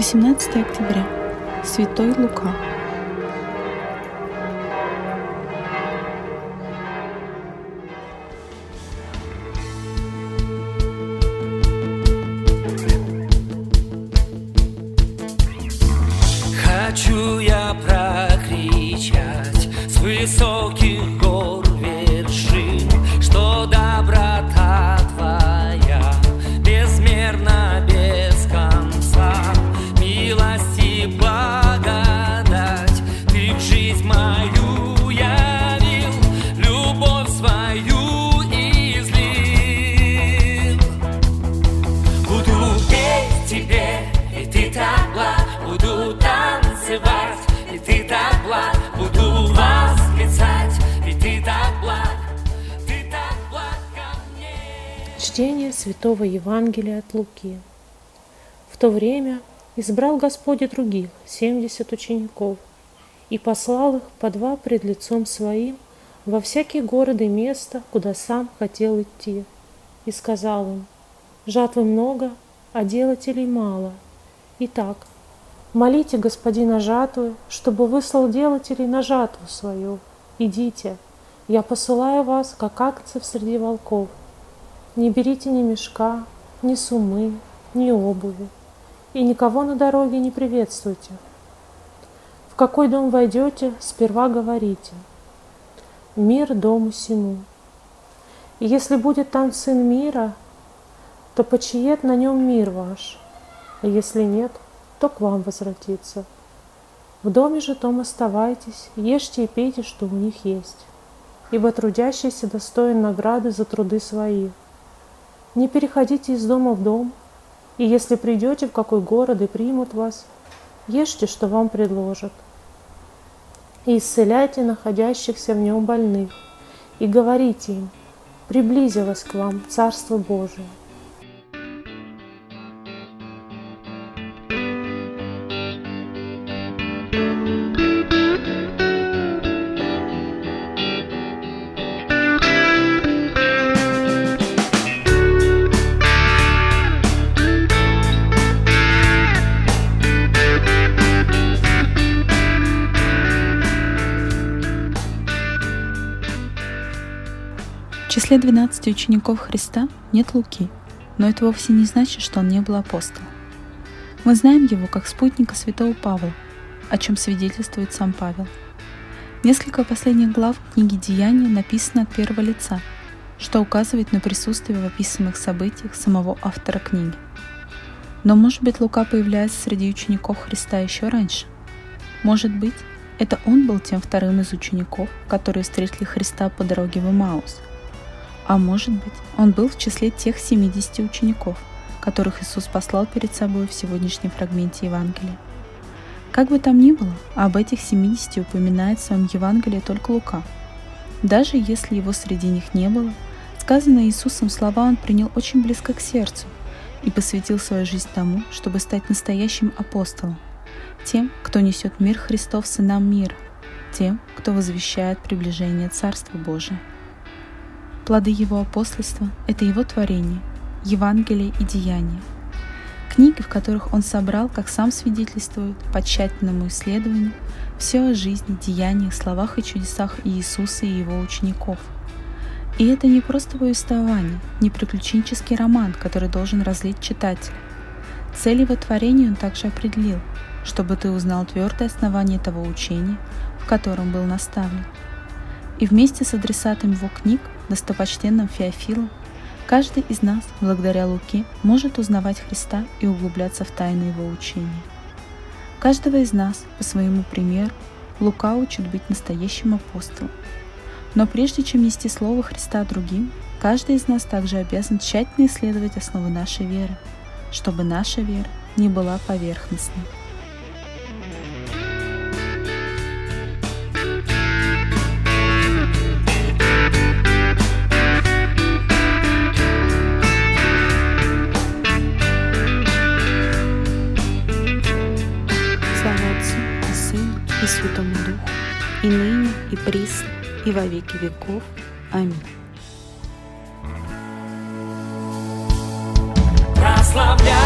18 октября. Святой Лука. Хочу Чтение Святого Евангелия от Луки. В то время избрал Господь и других, семьдесят учеников, и послал их по два пред лицом своим во всякие города и места, куда сам хотел идти, и сказал им, жатвы много, а делателей мало. Итак, молите Господина жатвы, чтобы выслал делателей на жатву свою. Идите, я посылаю вас, как акцев среди волков. Не берите ни мешка, ни сумы, ни обуви, и никого на дороге не приветствуйте. В какой дом войдете, сперва говорите «Мир дому сему». И если будет там сын мира, то почиет на нем мир ваш, а если нет, то к вам возвратится. В доме же том оставайтесь, ешьте и пейте, что у них есть, ибо трудящийся достоин награды за труды свои. Не переходите из дома в дом, и если придете в какой город и примут вас, ешьте, что вам предложат. И исцеляйте находящихся в нем больных, и говорите им, приблизилось к вам Царство Божие. В числе 12 учеников Христа нет Луки, но это вовсе не значит, что он не был апостолом. Мы знаем его как спутника святого Павла, о чем свидетельствует сам Павел. Несколько последних глав книги «Деяния» написано от первого лица, что указывает на присутствие в описанных событиях самого автора книги. Но, может быть, Лука появляется среди учеников Христа еще раньше. Может быть, это он был тем вторым из учеников, которые встретили Христа по дороге в Имаус. А может быть, он был в числе тех 70 учеников, которых Иисус послал перед собой в сегодняшнем фрагменте Евангелия. Как бы там ни было, об этих 70 упоминает в своем Евангелии только Лука. Даже если его среди них не было, сказанные Иисусом слова он принял очень близко к сердцу и посвятил свою жизнь тому, чтобы стать настоящим апостолом, тем, кто несет мир Христов сынам мира, тем, кто возвещает приближение Царства Божия. Плоды его апостольства – это его творение, Евангелие и Деяния. Книги, в которых он собрал, как сам свидетельствует, по тщательному исследованию, все о жизни, деяниях, словах и чудесах Иисуса и его учеников. И это не просто повествование, не приключенческий роман, который должен разлить читателя. Цель его творения он также определил, чтобы ты узнал твердое основание того учения, в котором был наставлен. И вместе с адресатом его книг, достопочтенным Феофилом, каждый из нас, благодаря Луке, может узнавать Христа и углубляться в тайны его учения. Каждого из нас, по своему примеру, Лука учит быть настоящим апостолом. Но прежде чем нести Слово Христа другим, каждый из нас также обязан тщательно исследовать основы нашей веры, чтобы наша вера не была поверхностной. И Святому Духу, и ныне, и присно, и во веки веков. Аминь. Прославляй